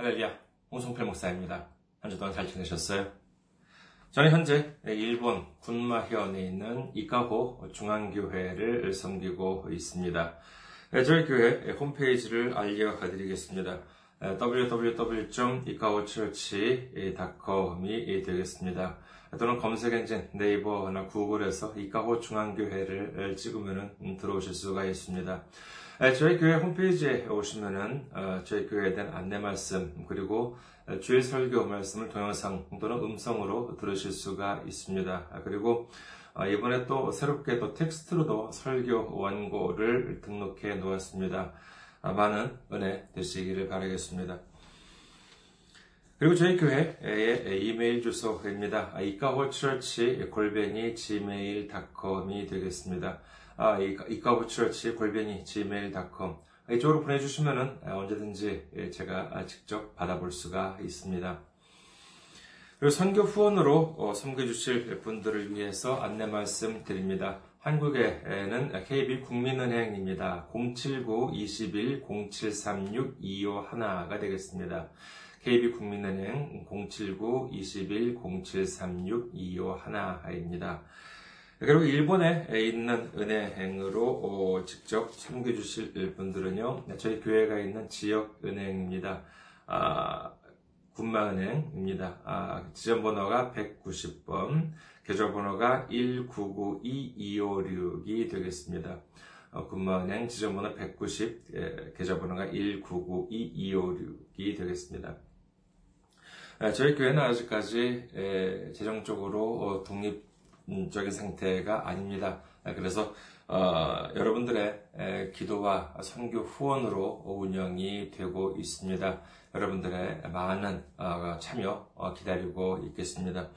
할렐루야, 홍성필 목사입니다. 한 주 동안 잘 지내셨어요? 저는 현재 일본 군마현에 있는 이카호 중앙교회를 섬기고 있습니다. 저희 교회 홈페이지를 알려드리겠습니다. www.ikahochurch.com이 되겠습니다. 또는 검색 엔진 네이버나 구글에서 이카호 중앙교회를 찍으면 들어오실 수가 있습니다. 저희 교회 홈페이지에 오시면은 저희 교회에 대한 안내 말씀 그리고 주일 설교 말씀을 동영상 또는 음성으로 들으실 수가 있습니다. 그리고 이번에 또 새롭게 또 텍스트로도 설교 원고를 등록해 놓았습니다. 많은 은혜 되시기를 바라겠습니다. 그리고 저희 교회의 이메일 주소입니다. 이카호처치 골뱅이 gmail.com이 되겠습니다. 아, 이카호처치 골뱅이 gmail.com 이쪽으로 보내주시면 언제든지 제가 직접 받아볼 수가 있습니다. 그리고 선교 후원으로 섬겨주실 분들을 위해서 안내 말씀 드립니다. 한국에는 KB 국민은행입니다. 079-21-0736-251가 되겠습니다. KB 국민은행 079-21-0736-251입니다. 그리고 일본에 있는 은행으로 직접 섬겨주실 분들은요, 저희 교회가 있는 지역 은행입니다. 아, 군마은행입니다. 아, 지점번호가 190번, 계좌번호가 1992256이 되겠습니다. 어, 군마은행 지점번호 190, 예, 계좌번호가 1992256이 되겠습니다. 예, 저희 교회는 아직까지 예, 재정적으로 어, 독립 적인 상태가 아닙니다. 예, 그래서 어, 여러분들의 기도와 선교 후원으로 운영이 되고 있습니다. 여러분들의 많은 참여 기다리고 있겠습니다.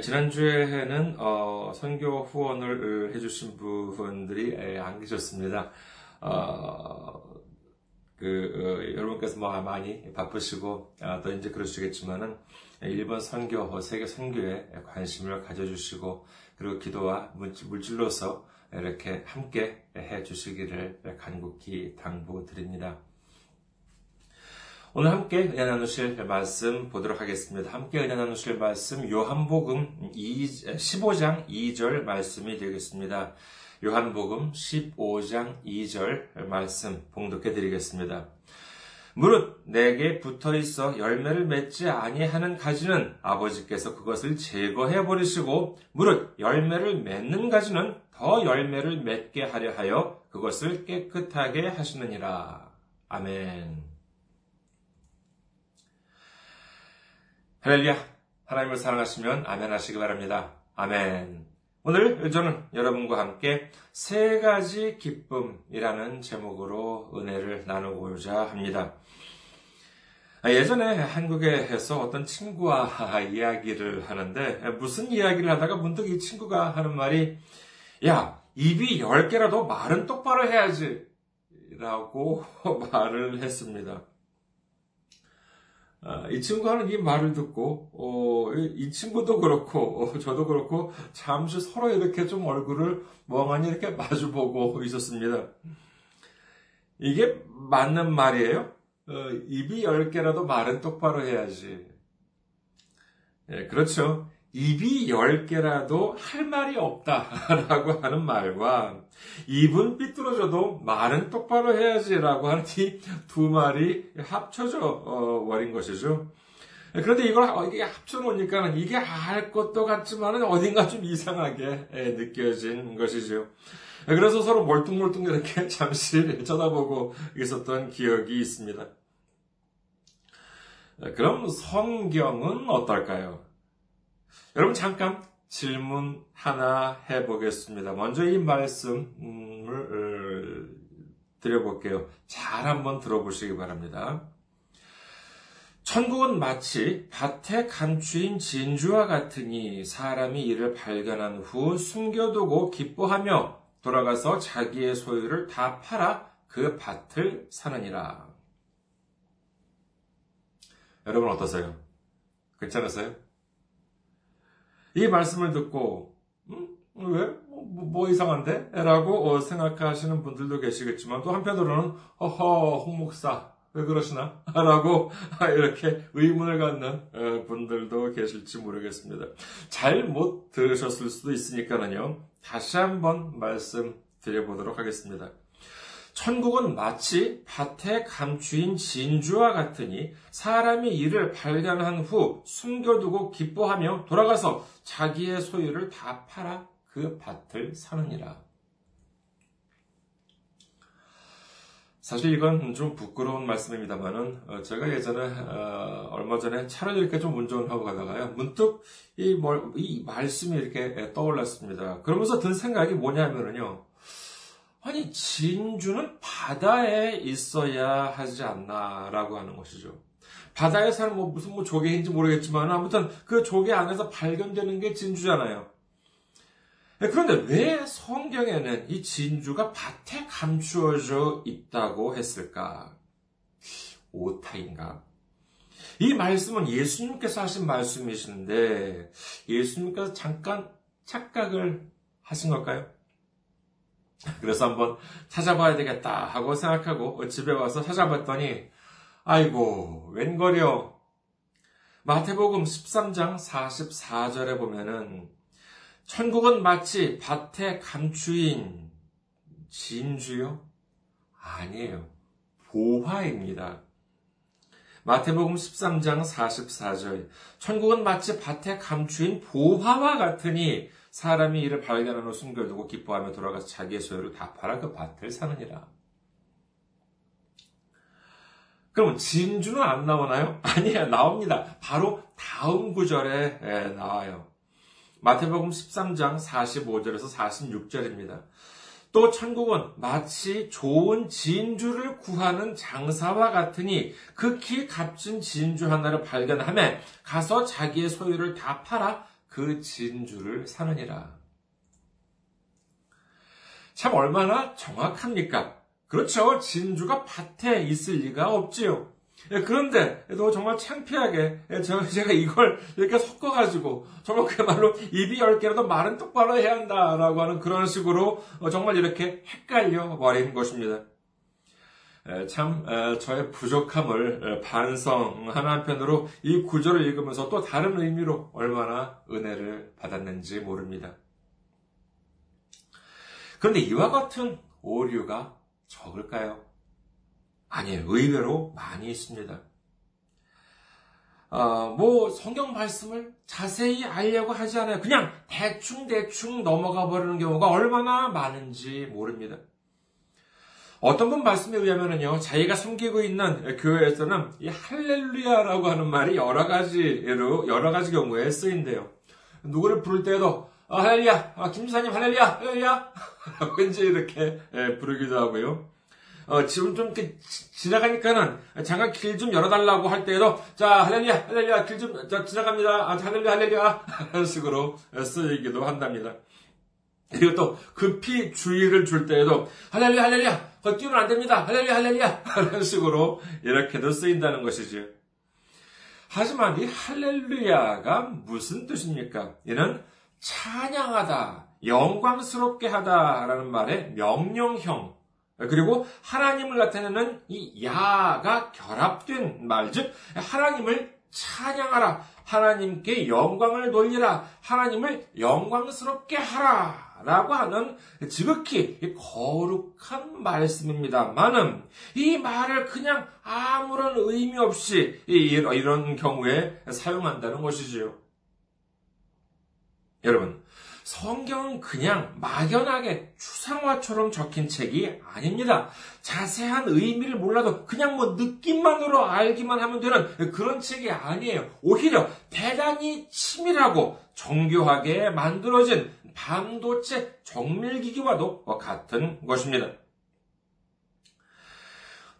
지난주에는 선교 후원을 해주신 분들이 안 계셨습니다. 그, 여러분께서 뭐 많이 바쁘시고, 또 이제 그러시겠지만은, 일본 선교, 세계 선교에 관심을 가져주시고, 그리고 기도와 물질로서 이렇게 함께 해 주시기를 간곡히 당부드립니다. 오늘 함께 은혜 나누실 말씀 보도록 하겠습니다. 함께 은혜 나누실 말씀 요한복음 15장 2절 말씀이 되겠습니다. 요한복음 15장 2절 말씀 봉독해 드리겠습니다. 무릇 내게 붙어 있어 열매를 맺지 아니하는 가지는 아버지께서 그것을 제거해 버리시고 무릇 열매를 맺는 가지는 더 열매를 맺게 하려 하여 그것을 깨끗하게 하시느니라. 아멘. 할렐루야. 하나님을 사랑하시면 아멘 하시기 바랍니다. 아멘. 오늘 저는 여러분과 함께 세 가지 기쁨이라는 제목으로 은혜를 나누고자 합니다. 예전에 한국에서 어떤 친구와 이야기를 하는데 무슨 이야기를 하다가 문득 이 친구가 하는 말이 야 입이 열 개라도 말은 똑바로 해야지 라고 말을 했습니다. 아, 이 친구가 하는 이 말을 듣고, 어, 이 친구도 그렇고, 어, 저도 그렇고, 잠시 서로 이렇게 좀 얼굴을 멍하니 이렇게 마주보고 있었습니다. 이게 맞는 말이에요? 어, 입이 열 개라도 말은 똑바로 해야지. 예, 그렇죠. 입이 열 개라도 할 말이 없다라고 하는 말과 입은 삐뚤어져도 말은 똑바로 해야지라고 하는 이 두 말이 합쳐져 어, 버린 것이죠. 그런데 이걸 이게 합쳐놓으니까 이게 할 것도 같지만 어딘가 좀 이상하게 예, 느껴진 것이죠. 그래서 서로 멀뚱멀뚱 이렇게 잠시 쳐다보고 있었던 기억이 있습니다. 그럼 성경은 어떨까요? 여러분 잠깐 질문 하나 해보겠습니다. 먼저 이 말씀을 드려볼게요. 잘 한번 들어보시기 바랍니다. 천국은 마치 밭에 감추인 진주와 같으니 사람이 이를 발견한 후 숨겨두고 기뻐하며 돌아가서 자기의 소유를 다 팔아 그 밭을 사느니라. 여러분 어떠세요? 괜찮으세요? 이 말씀을 듣고 음? 왜? 뭐, 뭐, 뭐 이상한데? 라고 어, 생각하시는 분들도 계시겠지만 또 한편으로는 허허 홍 목사 왜 그러시나? 라고 이렇게 의문을 갖는 어, 분들도 계실지 모르겠습니다. 잘 못 들으셨을 수도 있으니까는요. 다시 한번 말씀드려보도록 하겠습니다. 천국은 마치 밭에 감추인 진주와 같으니 사람이 이를 발견한 후 숨겨두고 기뻐하며 돌아가서 자기의 소유를 다 팔아 그 밭을 사느니라. 사실 이건 좀 부끄러운 말씀입니다만은 어, 제가 예전에 어, 얼마 전에 차를 이렇게 좀 운전을 하고 가다가요 문득 이, 뭘, 이 말씀이 이렇게 떠올랐습니다. 그러면서 든 생각이 뭐냐면은요 아니 진주는 바다에 있어야 하지 않나라고 하는 것이죠. 바다에 사는 뭐 무슨 뭐 조개인지 모르겠지만 아무튼 그 조개 안에서 발견되는 게 진주잖아요. 네, 그런데 왜 성경에는 이 진주가 밭에 감추어져 있다고 했을까? 오타인가? 이 말씀은 예수님께서 하신 말씀이신데 예수님께서 잠깐 착각을 하신 걸까요? 그래서 한번 찾아봐야 되겠다 하고 생각하고 집에 와서 찾아봤더니 아이고 웬걸요 마태복음 13장 44절에 보면은 천국은 마치 밭에 감추인 진주요? 아니에요. 보화입니다. 마태복음 13장 44절. 천국은 마치 밭에 감추인 보화와 같으니 사람이 이를 발견한 후 숨겨두고 기뻐하며 돌아가서 자기의 소유를 다 팔아 그 밭을 사느니라. 그럼 진주는 안 나오나요? 아니에요. 나옵니다. 바로 다음 구절에 나와요. 마태복음 13장 45절에서 46절입니다. 또 천국은 마치 좋은 진주를 구하는 장사와 같으니 극히 값진 진주 하나를 발견하면 가서 자기의 소유를 다 팔아 그 진주를 사느니라. 참 얼마나 정확합니까? 그렇죠. 진주가 밭에 있을 리가 없지요. 예, 그런데 또 정말 창피하게 예, 제가 이걸 이렇게 섞어가지고 정말 그야말로 입이 열 개라도 말은 똑바로 해야 한다라고 하는 그런 식으로 어, 정말 이렇게 헷갈려 버린 것입니다. 예, 참 저의 부족함을 반성하는 한편으로 이 구절을 읽으면서 또 다른 의미로 얼마나 은혜를 받았는지 모릅니다. 그런데 이와 같은 오류가 적을까요? 아니에요. 의외로 많이 있습니다. 어, 뭐 성경 말씀을 자세히 알려고 하지 않아요. 그냥 대충 대충 넘어가 버리는 경우가 얼마나 많은지 모릅니다. 어떤 분 말씀에 의하면요, 자기가 섬기고 있는 교회에서는 이 할렐루야라고 하는 말이 여러 가지로, 여러 가지 경우에 쓰인대요. 누구를 부를 때도, 아, 할렐루야, 아, 김지사님 할렐루야, 할렐루야, 이제 이렇게 예, 부르기도 하고요. 어, 지금 좀 이렇게 지나가니까는 잠깐 길 좀 열어달라고 할 때에도 자 할렐루야 할렐루야 길 좀 지나갑니다 아, 할렐루야 할렐루야 하는 식으로 쓰이기도 한답니다. 그리고 또 급히 주의를 줄 때에도 할렐루야 할렐루야 거기 뛰면 안 됩니다 할렐루야 할렐루야 하는 식으로 이렇게도 쓰인다는 것이지요. 하지만 이 할렐루야가 무슨 뜻입니까? 이는 찬양하다, 영광스럽게 하다라는 말의 명령형 그리고 하나님을 나타내는 이 야가 결합된 말, 즉, 하나님을 찬양하라. 하나님께 영광을 돌리라. 하나님을 영광스럽게 하라. 라고 하는 지극히 거룩한 말씀입니다만은 이 말을 그냥 아무런 의미 없이 이런 경우에 사용한다는 것이지요. 여러분, 성경은 그냥 막연하게 추상화처럼 적힌 책이 아닙니다. 자세한 의미를 몰라도 그냥 뭐 느낌만으로 알기만 하면 되는 그런 책이 아니에요. 오히려 대단히 치밀하고 정교하게 만들어진 반도체 정밀기기와도 같은 것입니다.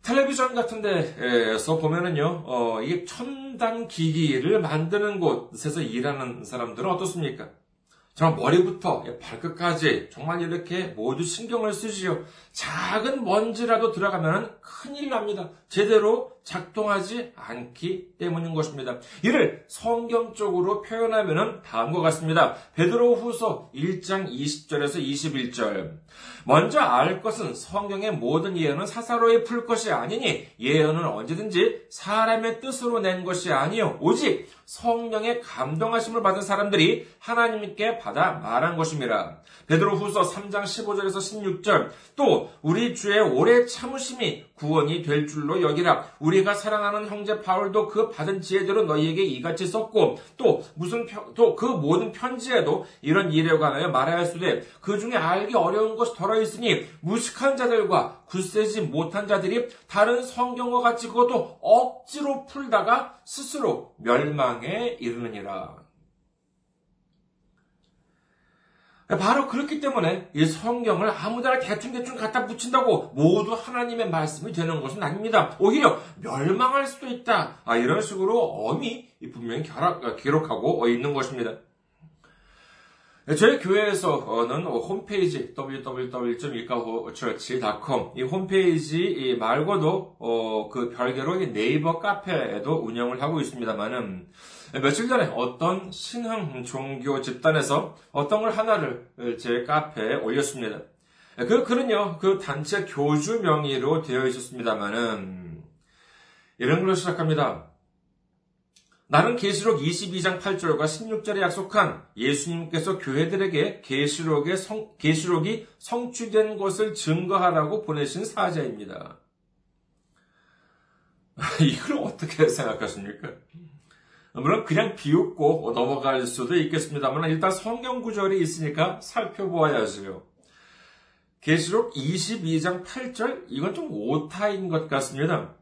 텔레비전 같은 데서 보면은요, 어, 이게 첨단 기기를 만드는 곳에서 일하는 사람들은 어떻습니까? 정말 머리부터 발끝까지 정말 이렇게 모두 신경을 쓰지요. 작은 먼지라도 들어가면 큰일 납니다. 제대로 작동하지 않기 때문인 것입니다. 이를 성경적으로 표현하면 다음과 같습니다. 베드로 후서 1장 20절에서 21절. 먼저 알 것은 성경의 모든 예언은 사사로이 풀 것이 아니니 예언은 언제든지 사람의 뜻으로 낸 것이 아니요 오직 성령의 감동하심을 받은 사람들이 하나님께 받아 말한 것입니다. 베드로 후서 3장 15절에서 16절 또 우리 주의 오래 참으심이 구원이 될 줄로 여기라 우리가 사랑하는 형제 바울도 그 받은 지혜대로 너희에게 이같이 썼고 또 무슨 또 그 모든 편지에도 이런 일에 관하여 말하였으되 그 중에 알기 어려운 것이 더러 있으니 무식한 자들과 굳세지 못한 자들이 다른 성경과 같이 그것도 억지로 풀다가 스스로 멸망에 이르느니라. 바로 그렇기 때문에 이 성경을 아무데나 대충대충 갖다 붙인다고 모두 하나님의 말씀이 되는 것은 아닙니다. 오히려 멸망할 수도 있다. 아, 이런 식으로 엄히 분명히 기록하고 있는 것입니다. 저희 교회에서는 홈페이지 www.일가호처치.com 이 홈페이지 말고도 어, 그 별개로 네이버 카페에도 운영을 하고 있습니다만은 며칠 전에 어떤 신흥 종교 집단에서 어떤 걸 하나를 제 카페에 올렸습니다. 그 글은요 그 단체 교주 명의로 되어 있었습니다만은 이런 걸로 시작합니다. 나는 계시록 22장 8절과 16절에 약속한 예수님께서 교회들에게 계시록의 성, 계시록이 성취된 것을 증거하라고 보내신 사자입니다. 이걸 어떻게 생각하십니까? 물론 그냥 비웃고 넘어갈 수도 있겠습니다만 일단 성경 구절이 있으니까 살펴보아야지요. 계시록 22장 8절 이건 좀 오타인 것 같습니다.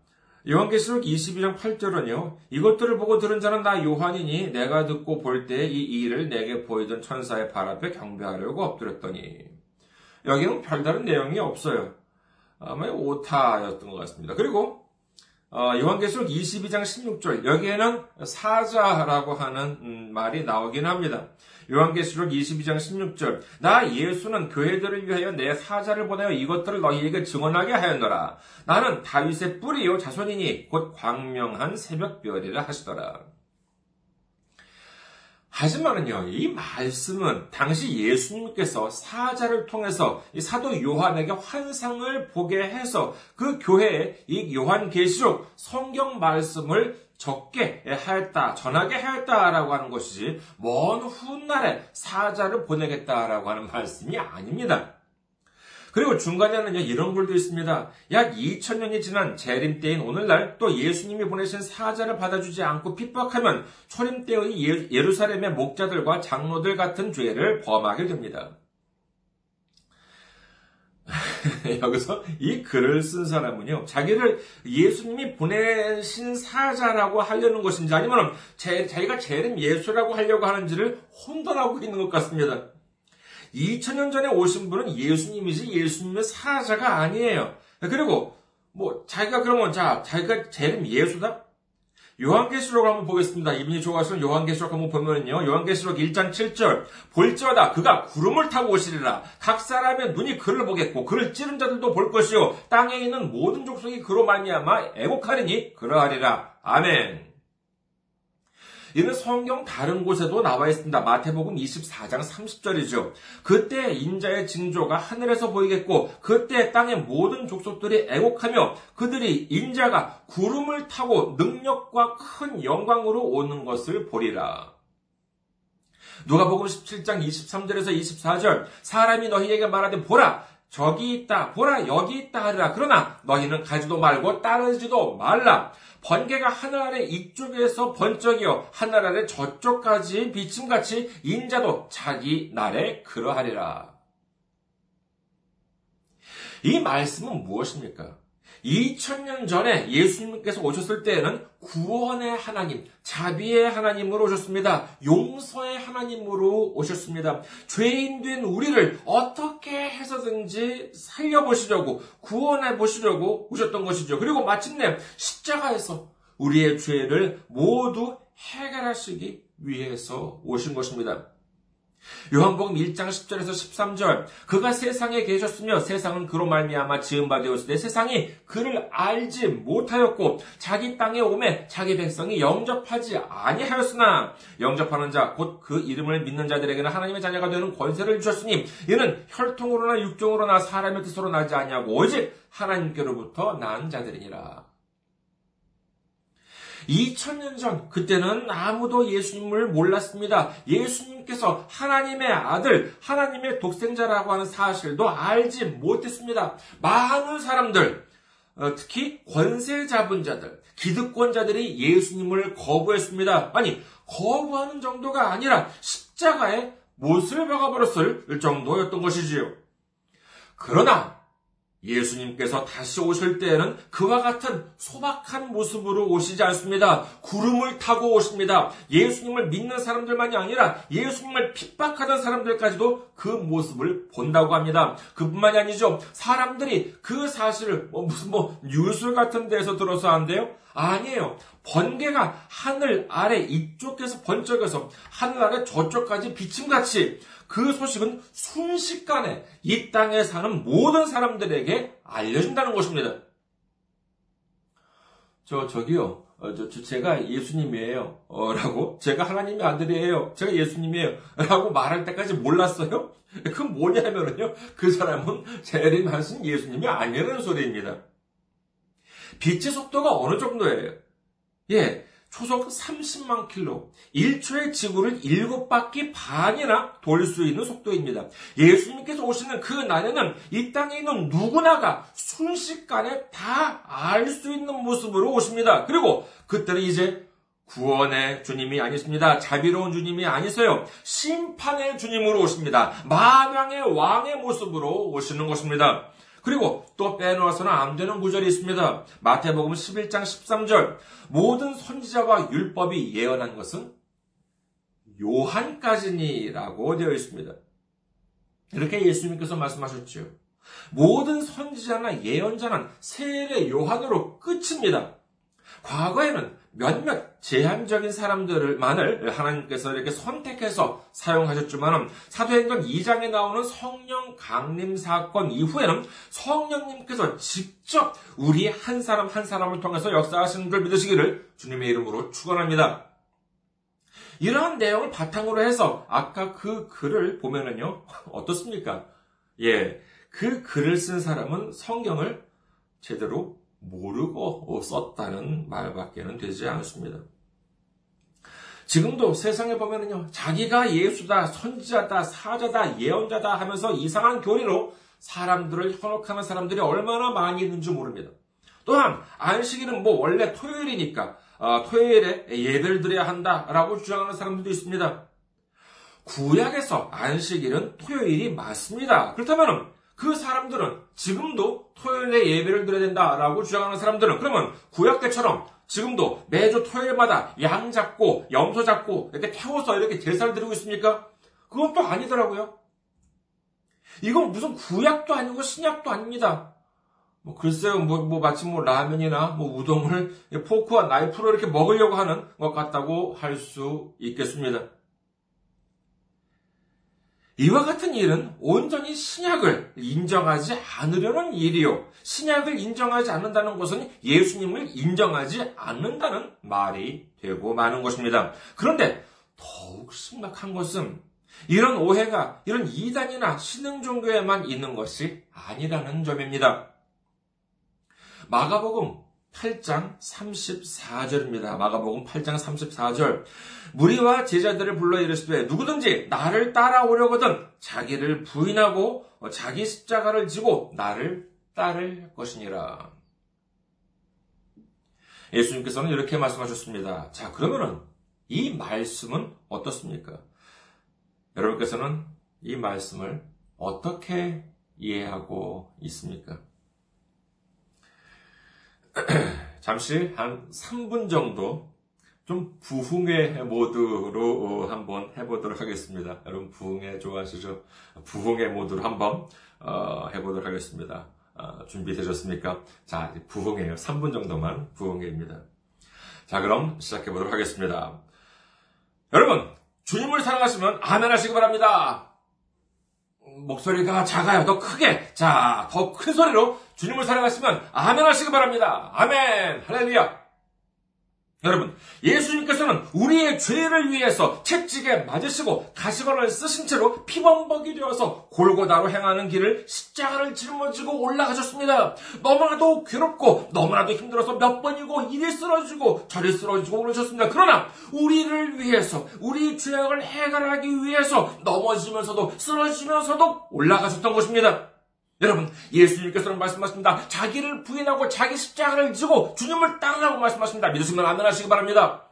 요한계시록 22장 8절은요. 이것들을 보고 들은 자는 나 요한이니 내가 듣고 볼 때 이 일을 내게 보이던 천사의 발 앞에 경배하려고 엎드렸더니 여기는 별다른 내용이 없어요. 아마 오타였던 것 같습니다. 그리고 어, 요한계시록 22장 16절 여기에는 사자라고 하는 음, 말이 나오긴 합니다. 요한계시록 22장 16절 나 예수는 교회들을 위하여 내 사자를 보내어 이것들을 너희에게 증언하게 하였노라. 나는 다윗의 뿌리요 자손이니 곧 광명한 새벽별이라 하시더라. 하지만은요, 이 말씀은 당시 예수님께서 사자를 통해서 이 사도 요한에게 환상을 보게 해서 그 교회에 이 요한 계시록 성경 말씀을 적게 하였다, 전하게 하였다라고 하는 것이지, 먼 훗날에 사자를 보내겠다라고 하는 말씀이 아닙니다. 그리고 중간에는요, 이런 글도 있습니다. 약 2000년이 지난 재림 때인 오늘날 또 예수님이 보내신 사자를 받아주지 않고 핍박하면 초림 때의 예, 예루살렘의 목자들과 장로들 같은 죄를 범하게 됩니다. 여기서 이 글을 쓴 사람은요, 자기를 예수님이 보내신 사자라고 하려는 것인지 아니면 자기가 재림 예수라고 하려고 하는지를 혼돈하고 있는 것 같습니다. 2000년 전에 오신 분은 예수님이지 예수님의 사자가 아니에요. 그리고 뭐 자기가 그러면 자 자기가 재림 예수다? 요한계시록 한번 보겠습니다. 이분이 좋아하시는 요한계시록 한번 보면요. 요한계시록 1장 7절. 볼지어다 그가 구름을 타고 오시리라. 각 사람의 눈이 그를 보겠고 그를 찌른 자들도 볼 것이요. 땅에 있는 모든 족속이 그로 말미암아 애곡하리니 그러하리라. 아멘. 이는 성경 다른 곳에도 나와 있습니다. 마태복음 24장 30절이죠. 그때 인자의 징조가 하늘에서 보이겠고 그때 땅의 모든 족속들이 애곡하며 그들이 인자가 구름을 타고 능력과 큰 영광으로 오는 것을 보리라. 누가복음 17장 23절에서 24절 사람이 너희에게 말하되 보라 저기 있다 보라 여기 있다 하리라 그러나 너희는 가지도 말고 따르지도 말라 번개가 하늘 아래 이쪽에서 번쩍이어 하늘 아래 저쪽까지 비침같이 인자도 자기 날에 그러하리라. 이 말씀은 무엇입니까? 2000년 전에 예수님께서 오셨을 때에는 구원의 하나님, 자비의 하나님으로 오셨습니다. 용서의 하나님으로 오셨습니다. 죄인 된 우리를 어떻게 해서든지 살려보시려고, 구원해 보시려고 오셨던 것이죠. 그리고 마침내 십자가에서 우리의 죄를 모두 해결하시기 위해서 오신 것입니다. 요한복음 1장 10절에서 13절 그가 세상에 계셨으며 세상은 그로 말미암아 지은 바 되었으되 세상이 그를 알지 못하였고 자기 땅에 오매 자기 백성이 영접하지 아니하였으나 영접하는 자 곧 그 이름을 믿는 자들에게는 하나님의 자녀가 되는 권세를 주셨으니 이는 혈통으로나 육종으로나 사람의 뜻으로 나지 아니하고 오직 하나님께로부터 난 자들이니라. 2000년 전, 그때는 아무도 예수님을 몰랐습니다. 예수님께서 하나님의 아들, 하나님의 독생자라고 하는 사실도 알지 못했습니다. 많은 사람들, 어, 특히 권세 잡은 자들, 기득권자들이 예수님을 거부했습니다. 아니, 거부하는 정도가 아니라 십자가에 못을 박아버렸을 정도였던 것이지요. 그러나 예수님께서 다시 오실 때에는 그와 같은 소박한 모습으로 오시지 않습니다. 구름을 타고 오십니다. 예수님을 믿는 사람들만이 아니라 예수님을 핍박하던 사람들까지도 그 모습을 본다고 합니다. 그뿐만이 아니죠. 사람들이 그 사실을 뭐 무슨 뭐 뉴스 같은 데서 들어서 한대요. 아니에요. 번개가 하늘 아래 이쪽에서 번쩍여서 하늘 아래 저쪽까지 비침같이 그 소식은 순식간에 이 땅에 사는 모든 사람들에게 알려진다는 것입니다. 저, 저기요. 어, 저, 저, 제가 예수님이에요. 어, 라고. 제가 하나님의 아들이에요. 제가 예수님이에요. 라고 말할 때까지 몰랐어요? 그 뭐냐면요. 그 사람은 재림하신 예수님이 아니라는 소리입니다. 빛의 속도가 어느 정도예요? 예. 초속 30만 킬로, 1초의 지구를 7바퀴 반이나 돌 수 있는 속도입니다. 예수님께서 오시는 그 날에는 이 땅에 있는 누구나가 순식간에 다 알 수 있는 모습으로 오십니다. 그리고 그때는 이제 구원의 주님이 아니십니다. 자비로운 주님이 아니세요. 심판의 주님으로 오십니다. 만왕의 왕의 모습으로 오시는 것입니다. 그리고 또 빼놓아서는 안 되는 구절이 있습니다. 마태복음 11장 13절. 모든 선지자와 율법이 예언한 것은 요한까지니라고 되어 있습니다. 이렇게 예수님께서 말씀하셨죠. 모든 선지자나 예언자는 세례 요한으로 끝입니다. 과거에는 몇몇 제한적인 사람들만을 하나님께서 이렇게 선택해서 사용하셨지만 사도행전 2장에 나오는 성령 강림 사건 이후에는 성령님께서 직접 우리 한 사람 한 사람을 통해서 역사하시는 걸 믿으시기를 주님의 이름으로 축원합니다. 이러한 내용을 바탕으로 해서 아까 그 글을 보면은요 어떻습니까? 예, 그 글을 쓴 사람은 성경을 제대로 모르고 썼다는 말밖에는 되지 않습니다. 지금도 세상에 보면은요, 자기가 예수다, 선지자다, 사자다, 예언자다 하면서 이상한 교리로 사람들을 현혹하는 사람들이 얼마나 많이 있는지 모릅니다. 또한 안식일은 뭐 원래 토요일이니까 어, 토요일에 예배를 드려야 한다라고 주장하는 사람들도 있습니다. 구약에서 안식일은 토요일이 맞습니다. 그렇다면 그 사람들은 지금도 토요일에 예배를 드려야 된다라고 주장하는 사람들은 그러면 구약 때처럼 지금도 매주 토요일마다 양 잡고 염소 잡고 이렇게 태워서 이렇게 제사를 드리고 있습니까? 그건 또 아니더라고요. 이건 무슨 구약도 아니고 신약도 아닙니다. 뭐 글쎄요, 뭐, 뭐 마침 뭐 라면이나 뭐 우동을 포크와 나이프로 이렇게 먹으려고 하는 것 같다고 할 수 있겠습니다. 이와 같은 일은 온전히 신약을 인정하지 않으려는 일이요. 신약을 인정하지 않는다는 것은 예수님을 인정하지 않는다는 말이 되고 마는 것입니다. 그런데 더욱 심각한 것은 이런 오해가 이런 이단이나 신흥 종교에만 있는 것이 아니라는 점입니다. 마가복음 8장 34절입니다. 마가복음 8장 34절. 무리와 제자들을 불러 이르시되 누구든지 나를 따라오려거든 자기를 부인하고 자기 십자가를 지고 나를 따를 것이니라. 예수님께서는 이렇게 말씀하셨습니다. 자, 그러면은 이 말씀은 어떻습니까? 여러분께서는 이 말씀을 어떻게 이해하고 있습니까? 잠시 한 3분 정도 좀 부흥의 모드로 어, 한번 해보도록 하겠습니다. 여러분 부흥회 좋아하시죠? 부흥의 모드로 한번 어, 해보도록 하겠습니다. 어, 준비되셨습니까? 자, 부흥회요. 3분 정도만 부흥회입니다. 자, 그럼 시작해보도록 하겠습니다. 여러분, 주님을 사랑하시면 아멘 하시기 바랍니다. 목소리가 작아요. 더 크게. 자, 더 큰 소리로 주님을 사랑하시면 아멘 하시기 바랍니다. 아멘. 할렐루야. 여러분, 예수님께서는 우리의 죄를 위해서 채찍에 맞으시고 가시관을 쓰신 채로 피범벅이 되어서 골고다로 행하는 길을 십자가를 짊어지고 올라가셨습니다. 너무나도 괴롭고 너무나도 힘들어서 몇 번이고 이리 쓰러지고 저리 쓰러지고 그러셨습니다. 그러나 우리를 위해서 우리 죄악을 해결하기 위해서 넘어지면서도 쓰러지면서도 올라가셨던 것입니다. 여러분, 예수님께서는 말씀하십니다. 자기를 부인하고 자기 십자가를 지고 주님을 따르라고 말씀하십니다. 믿으시면 아멘 하시기 바랍니다.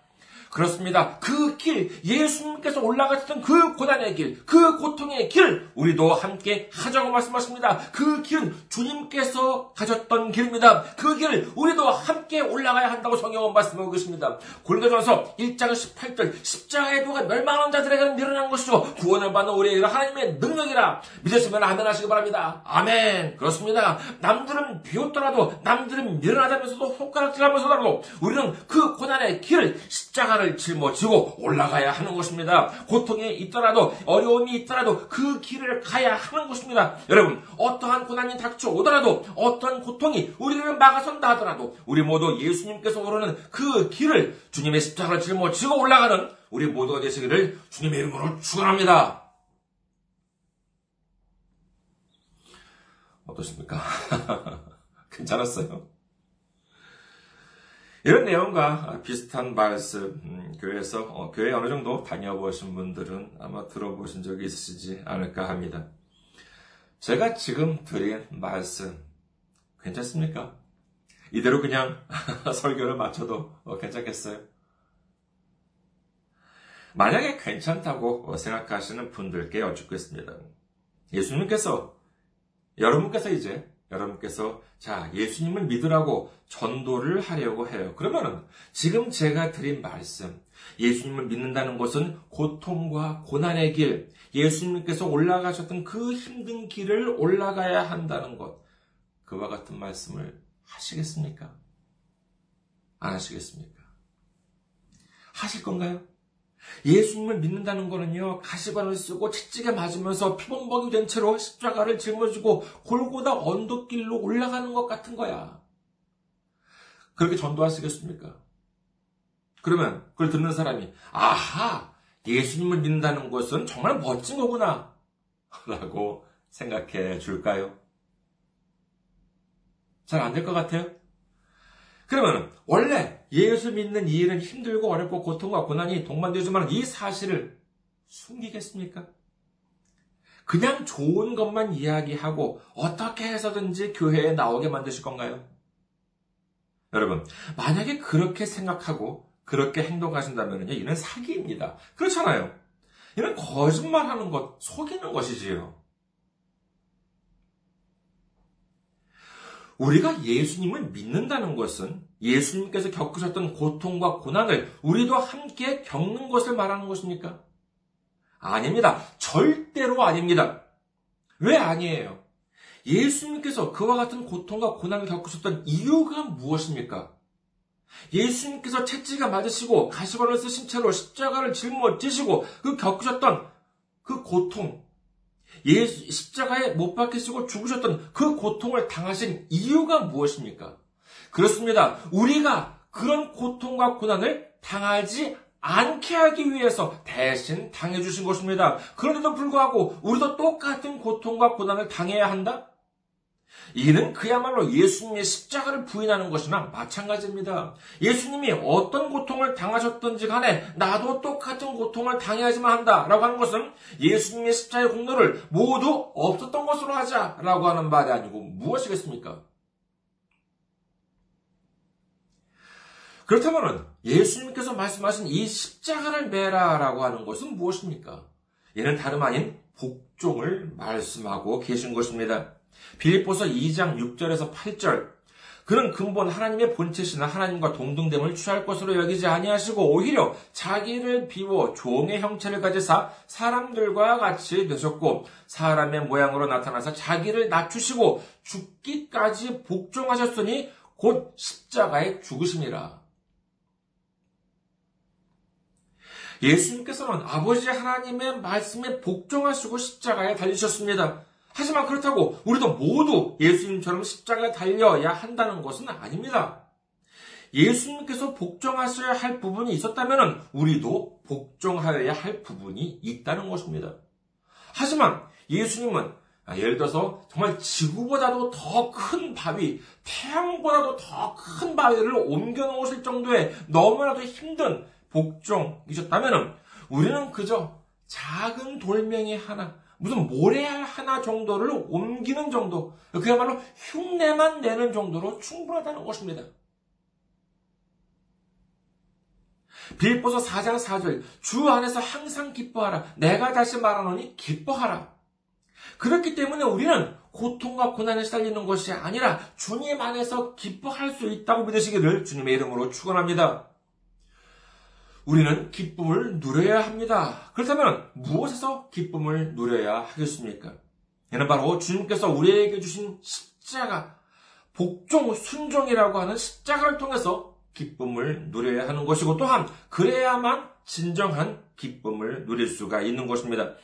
그렇습니다. 그 길, 예수님께서 올라가셨던 그 고난의 길, 그 고통의 길, 우리도 함께 하자고 말씀하십니다. 그 길은 주님께서 가셨던 길입니다. 그 길을 우리도 함께 올라가야 한다고 성경은 말씀하고 계십니다. 고린도전서 1장 18절, 십자가의 도가 멸망하는 자들에게는 미련한 것이죠. 구원을 받는 우리에게 하나님의 능력이라 믿으시면 아멘 하시기 바랍니다. 아멘. 그렇습니다. 남들은 비웃더라도, 남들은 미련하다면서도 손가락질하면서라도 우리는 그 고난의 길을 십자가 십자가를 짊어지고 올라가야 하는 것입니다. 고통이 있더라도 어려움이 있더라도 그 길을 가야 하는 것입니다. 여러분 어떠한 고난이 닥쳐오더라도 어떠한 고통이 우리를 막아선다 하더라도 우리 모두 예수님께서 오르는 그 길을 주님의 십자가를 짊어지고 올라가는 우리 모두가 되시기를 주님의 이름으로 축원합니다. 어떠십니까? 괜찮았어요? 이런 내용과 비슷한 말씀, 음, 교회에서, 어, 교회 어느 정도 다녀보신 분들은 아마 들어보신 적이 있으시지 않을까 합니다. 제가 지금 드린 말씀, 괜찮습니까? 이대로 그냥 설교를 마쳐도 어, 괜찮겠어요? 만약에 괜찮다고 생각하시는 분들께 여쭙겠습니다. 예수님께서, 여러분께서 이제 여러분께서 자, 예수님을 믿으라고 전도를 하려고 해요. 그러면은 지금 제가 드린 말씀, 예수님을 믿는다는 것은 고통과 고난의 길, 예수님께서 올라가셨던 그 힘든 길을 올라가야 한다는 것, 그와 같은 말씀을 하시겠습니까? 안 하시겠습니까? 하실 건가요? 예수님을 믿는다는 것은요, 가시관을 쓰고 채찍에 맞으면서 피범벅이 된 채로 십자가를 짊어지고 골고다 언덕길로 올라가는 것 같은 거야. 그렇게 전도하시겠습니까? 그러면 그걸 듣는 사람이, 아하, 예수님을 믿는다는 것은 정말 멋진 거구나. 라고 생각해 줄까요? 잘 안 될 것 같아요? 그러면 원래 예수 믿는 이 일은 힘들고 어렵고 고통과 고난이 동반되지만 이 사실을 숨기겠습니까? 그냥 좋은 것만 이야기하고 어떻게 해서든지 교회에 나오게 만드실 건가요? 여러분, 만약에 그렇게 생각하고 그렇게 행동하신다면 이는 사기입니다. 그렇잖아요. 이는 거짓말하는 것, 속이는 것이지요. 우리가 예수님을 믿는다는 것은 예수님께서 겪으셨던 고통과 고난을 우리도 함께 겪는 것을 말하는 것입니까? 아닙니다. 절대로 아닙니다. 왜 아니에요? 예수님께서 그와 같은 고통과 고난을 겪으셨던 이유가 무엇입니까? 예수님께서 채찍에 맞으시고 가시관을 쓰신 채로 십자가를 짊어지시고 그 겪으셨던 그 고통, 예수 십자가에 못 박히시고 죽으셨던 그 고통을 당하신 이유가 무엇입니까? 그렇습니다. 우리가 그런 고통과 고난을 당하지 않게 하기 위해서 대신 당해주신 것입니다. 그런데도 불구하고 우리도 똑같은 고통과 고난을 당해야 한다? 이는 그야말로 예수님의 십자가를 부인하는 것이나 마찬가지입니다. 예수님이 어떤 고통을 당하셨던지 간에 나도 똑같은 고통을 당해야지만 한다 라고 하는 것은 예수님의 십자가의 공로를 모두 없었던 것으로 하자 라고 하는 말이 아니고 무엇이겠습니까? 그렇다면 예수님께서 말씀하신 이 십자가를 매라라고 하는 것은 무엇입니까? 이는 다름 아닌 복종을 말씀하고 계신 것입니다. 빌립보서 2장 6절에서 8절 그는 근본 하나님의 본체시나 하나님과 동등됨을 취할 것으로 여기지 아니하시고 오히려 자기를 비워 종의 형체를 가지사 사람들과 같이 되셨고 사람의 모양으로 나타나서 자기를 낮추시고 죽기까지 복종하셨으니 곧 십자가에 죽으심이라. 예수님께서는 아버지 하나님의 말씀에 복종하시고 십자가에 달리셨습니다. 하지만 그렇다고 우리도 모두 예수님처럼 십자가에 달려야 한다는 것은 아닙니다. 예수님께서 복종하셔야 할 부분이 있었다면 우리도 복종하여야 할 부분이 있다는 것입니다. 하지만 예수님은 아, 예를 들어서 정말 지구보다도 더 큰 바위, 태양보다도 더 큰 바위를 옮겨 놓으실 정도의 너무나도 힘든 복종이셨다면 우리는 그저 작은 돌멩이 하나, 무슨 모래알 하나 정도를 옮기는 정도, 그야말로 흉내만 내는 정도로 충분하다는 것입니다. 빌보서 4장 4절 주 안에서 항상 기뻐하라. 내가 다시 말하노니 기뻐하라. 그렇기 때문에 우리는 고통과 고난에 시달리는 것이 아니라 주님 안에서 기뻐할 수 있다고 믿으시기를 주님의 이름으로 축원합니다. 우리는 기쁨을 누려야 합니다. 그렇다면 무엇에서 기쁨을 누려야 하겠습니까? 이는 바로 주님께서 우리에게 주신 십자가, 복종, 순종이라고 하는 십자가를 통해서 기쁨을 누려야 하는 것이고 또한 그래야만 진정한 기쁨을 누릴 수가 있는 것입니다.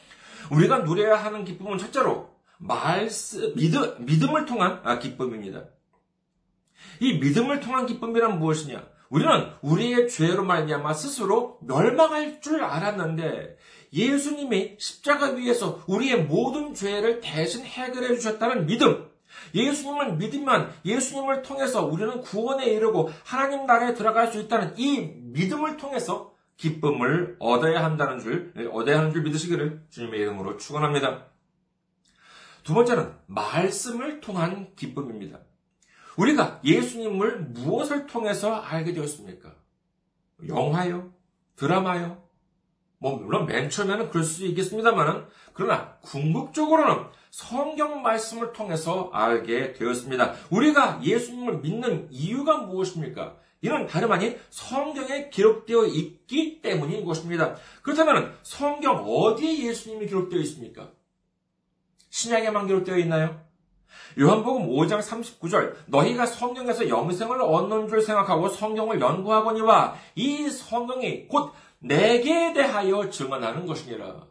우리가 누려야 하는 기쁨은 첫째로 말씀, 믿음, 믿음을 통한 아, 기쁨입니다. 이 믿음을 통한 기쁨이란 무엇이냐? 우리는 우리의 죄로 말미암아 스스로 멸망할 줄 알았는데 예수님이 십자가 위에서 우리의 모든 죄를 대신 해결해 주셨다는 믿음, 예수님을 믿으면 예수님을 통해서 우리는 구원에 이르고 하나님 나라에 들어갈 수 있다는 이 믿음을 통해서 기쁨을 얻어야 한다는 줄, 얻어야 하는 줄 믿으시기를 주님의 이름으로 축원합니다. 두 번째는 말씀을 통한 기쁨입니다. 우리가 예수님을 무엇을 통해서 알게 되었습니까? 영화요? 드라마요? 뭐 물론 맨 처음에는 그럴 수 있겠습니다만은 그러나 궁극적으로는 성경 말씀을 통해서 알게 되었습니다. 우리가 예수님을 믿는 이유가 무엇입니까? 이는 다름 아닌 성경에 기록되어 있기 때문인 것입니다. 그렇다면 성경 어디에 예수님이 기록되어 있습니까? 신약에만 기록되어 있나요? 요한복음 5장 39절 너희가 성경에서 영생을 얻는 줄 생각하고 성경을 연구하거니와 이 성경이 곧 내게 대하여 증언하는 것이니라.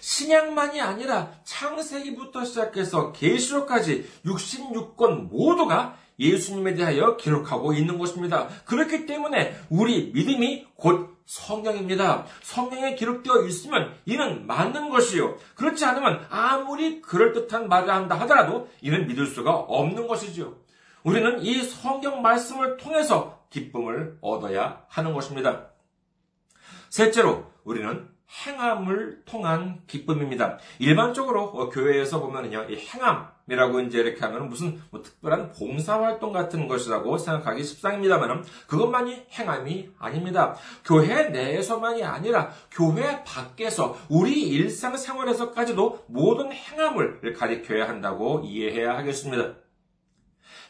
신약만이 아니라 창세기부터 시작해서 계시록까지 66권 모두가 예수님에 대하여 기록하고 있는 것입니다. 그렇기 때문에 우리 믿음이 곧 성경입니다. 성경에 기록되어 있으면 이는 맞는 것이요. 그렇지 않으면 아무리 그럴듯한 말을 한다 하더라도 이는 믿을 수가 없는 것이지요. 우리는 이 성경 말씀을 통해서 기쁨을 얻어야 하는 것입니다. 셋째로 우리는 행함을 통한 기쁨입니다. 일반적으로 어, 교회에서 보면은요, 이 행함 이라고 이제 이렇게 하면 무슨 뭐 특별한 봉사활동 같은 것이라고 생각하기 십상입니다만은 그것만이 행함이 아닙니다. 교회 내에서만이 아니라 교회 밖에서 우리 일상생활에서까지도 모든 행함을 가리켜야 한다고 이해해야 하겠습니다.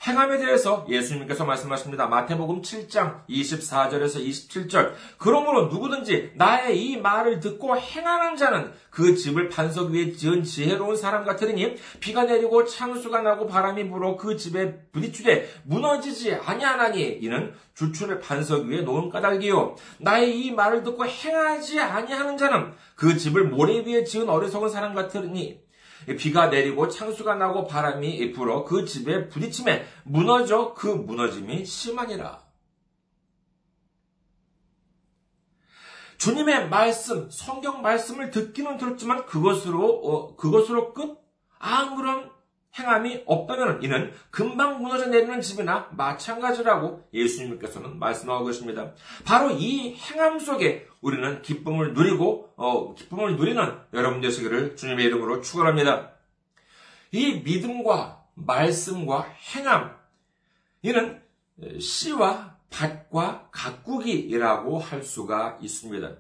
행함에 대해서 예수님께서 말씀하십니다. 마태복음 7장 24절에서 27절. 그러므로 누구든지 나의 이 말을 듣고 행하는 자는 그 집을 반석 위에 지은 지혜로운 사람 같으니 비가 내리고 창수가 나고 바람이 불어 그 집에 부딪히되 무너지지 아니하나니 이는 주춘을 반석 위에 놓은 까닭이요. 나의 이 말을 듣고 행하지 아니하는 자는 그 집을 모래 위에 지은 어리석은 사람 같으니 비가 내리고 창수가 나고 바람이 불어 그 집에 부딪힘에 무너져 그 무너짐이 심하니라. 주님의 말씀, 성경 말씀을 듣기는 들었지만 그것으로 어, 그것으로 끝 아무런 행함이 없다면 이는 금방 무너져 내리는 집이나 마찬가지라고 예수님께서는 말씀하고 계십니다. 바로 이 행함 속에 우리는 기쁨을 누리고 어, 기쁨을 누리는 여러분 되시기를 주님의 이름으로 축원합니다. 이 믿음과 말씀과 행함 이는 씨와 밭과 가꾸기라고 할 수가 있습니다.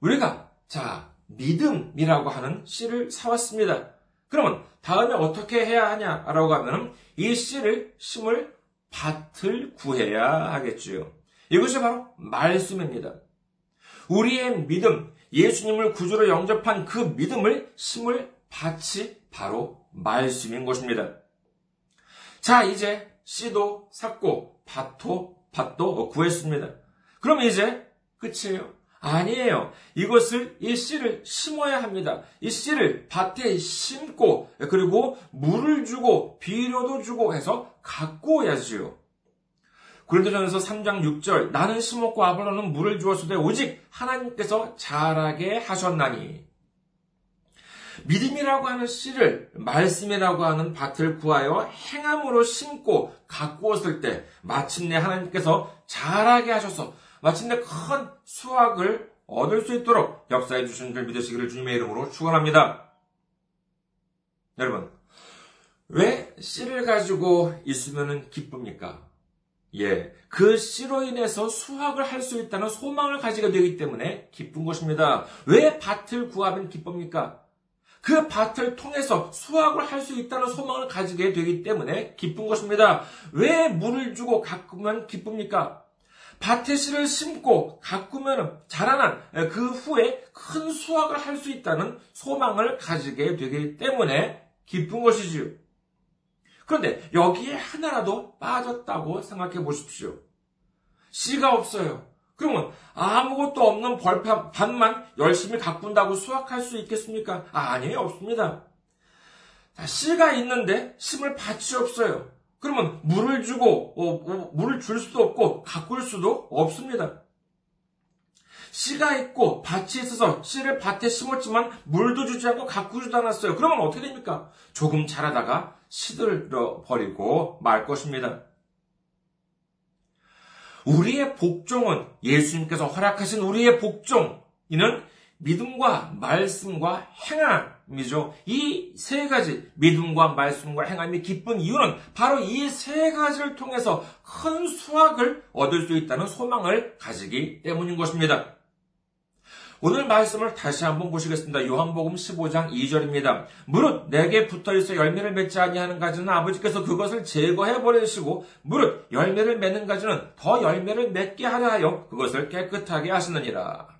우리가 자 믿음이라고 하는 씨를 사왔습니다. 그러면 다음에 어떻게 해야 하냐라고 하면 이 씨를 심을 밭을 구해야 하겠지요. 이것이 바로 말씀입니다. 우리의 믿음, 예수님을 구주로 영접한 그 믿음을 심을 밭이 바로 말씀인 것입니다. 자, 이제 씨도 샀고 밭도 밭도 구했습니다. 그럼 이제 끝이에요. 아니에요. 이것을, 이 씨를 심어야 합니다. 이 씨를 밭에 심고, 그리고 물을 주고, 비료도 주고 해서 갖고 오야지요. 고린도전서 3장 6절 나는 심었고 아볼로는 물을 주었으되 오직 하나님께서 자라게 하셨나니 믿음이라고 하는 씨를 말씀이라고 하는 밭을 구하여 행함으로 심고 왔을 때 마침내 하나님께서 자라게 하셔서 마침내 큰 수확을 얻을 수 있도록 역사해 주신 줄 믿으시기를 주님의 이름으로 축원합니다. 여러분, 왜 씨를 가지고 있으면 기쁩니까? 예, 그 씨로 인해서 수확을 할 수 있다는 소망을 가지게 되기 때문에 기쁜 것입니다. 왜 밭을 구하면 기쁩니까? 그 밭을 통해서 수확을 할 수 있다는 소망을 가지게 되기 때문에 기쁜 것입니다. 왜 물을 주고 가꾸면 기쁩니까? 밭에 씨를 심고 가꾸면 자라난 그 후에 큰 수확을 할 수 있다는 소망을 가지게 되기 때문에 기쁜 것이지요. 그런데 여기에 하나라도 빠졌다고 생각해 보십시오. 씨가 없어요. 그러면 아무것도 없는 벌판 밭만 열심히 가꾼다고 수확할 수 있겠습니까? 아, 아니에요. 없습니다. 씨가 있는데 심을 밭이 없어요. 그러면 물을 주고 어, 어, 물을 줄 수도 없고 가꿀 수도 없습니다. 씨가 있고 밭이 있어서 씨를 밭에 심었지만 물도 주지 않고 가꾸지도 않았어요. 그러면 어떻게 됩니까? 조금 자라다가 시들어 버리고 말 것입니다. 우리의 복종은 예수님께서 허락하신 우리의 복종 이는 믿음과 말씀과 행함 이죠. 이 세 가지 믿음과 말씀과 행함이 기쁜 이유는 바로 이 세 가지를 통해서 큰 수확을 얻을 수 있다는 소망을 가지기 때문인 것입니다. 오늘 말씀을 다시 한번 보시겠습니다. 요한복음 15장 2절입니다. 무릇 내게 붙어 있어 열매를 맺지 아니하는 가지는 아버지께서 그것을 제거해 버리시고 무릇 열매를 맺는 가지는 더 열매를 맺게 하려 하여 그것을 깨끗하게 하시느니라.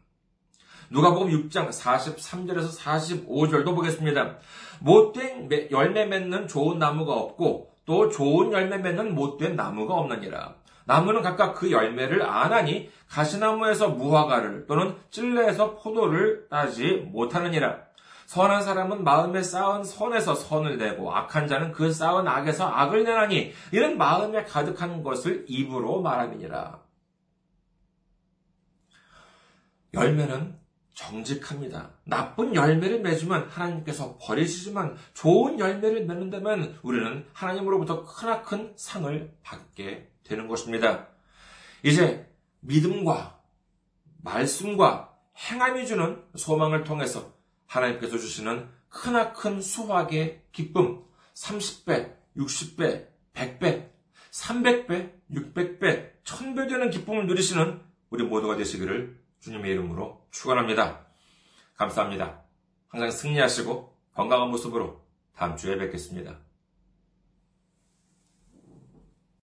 누가복음 6장 43절에서 45절도 보겠습니다. 못된 열매 맺는 좋은 나무가 없고 또 좋은 열매 맺는 못된 나무가 없느니라. 나무는 각각 그 열매를 안하니 가시나무에서 무화과를 또는 찔레에서 포도를 따지 못하느니라. 선한 사람은 마음에 쌓은 선에서 선을 내고 악한 자는 그 쌓은 악에서 악을 내나니 이는 마음에 가득한 것을 입으로 말함이니라. 열매는 정직합니다. 나쁜 열매를 맺으면 하나님께서 버리시지만 좋은 열매를 맺는다면 우리는 하나님으로부터 크나큰 상을 받게 되는 것입니다. 이제 믿음과 말씀과 행함이 주는 소망을 통해서 하나님께서 주시는 크나큰 수확의 기쁨, 30배, 60배, 100배, 300배, 600배, 1000배 되는 기쁨을 누리시는 우리 모두가 되시기를 주님의 이름으로 축원합니다. 감사합니다. 항상 승리하시고 건강한 모습으로 다음 주에 뵙겠습니다.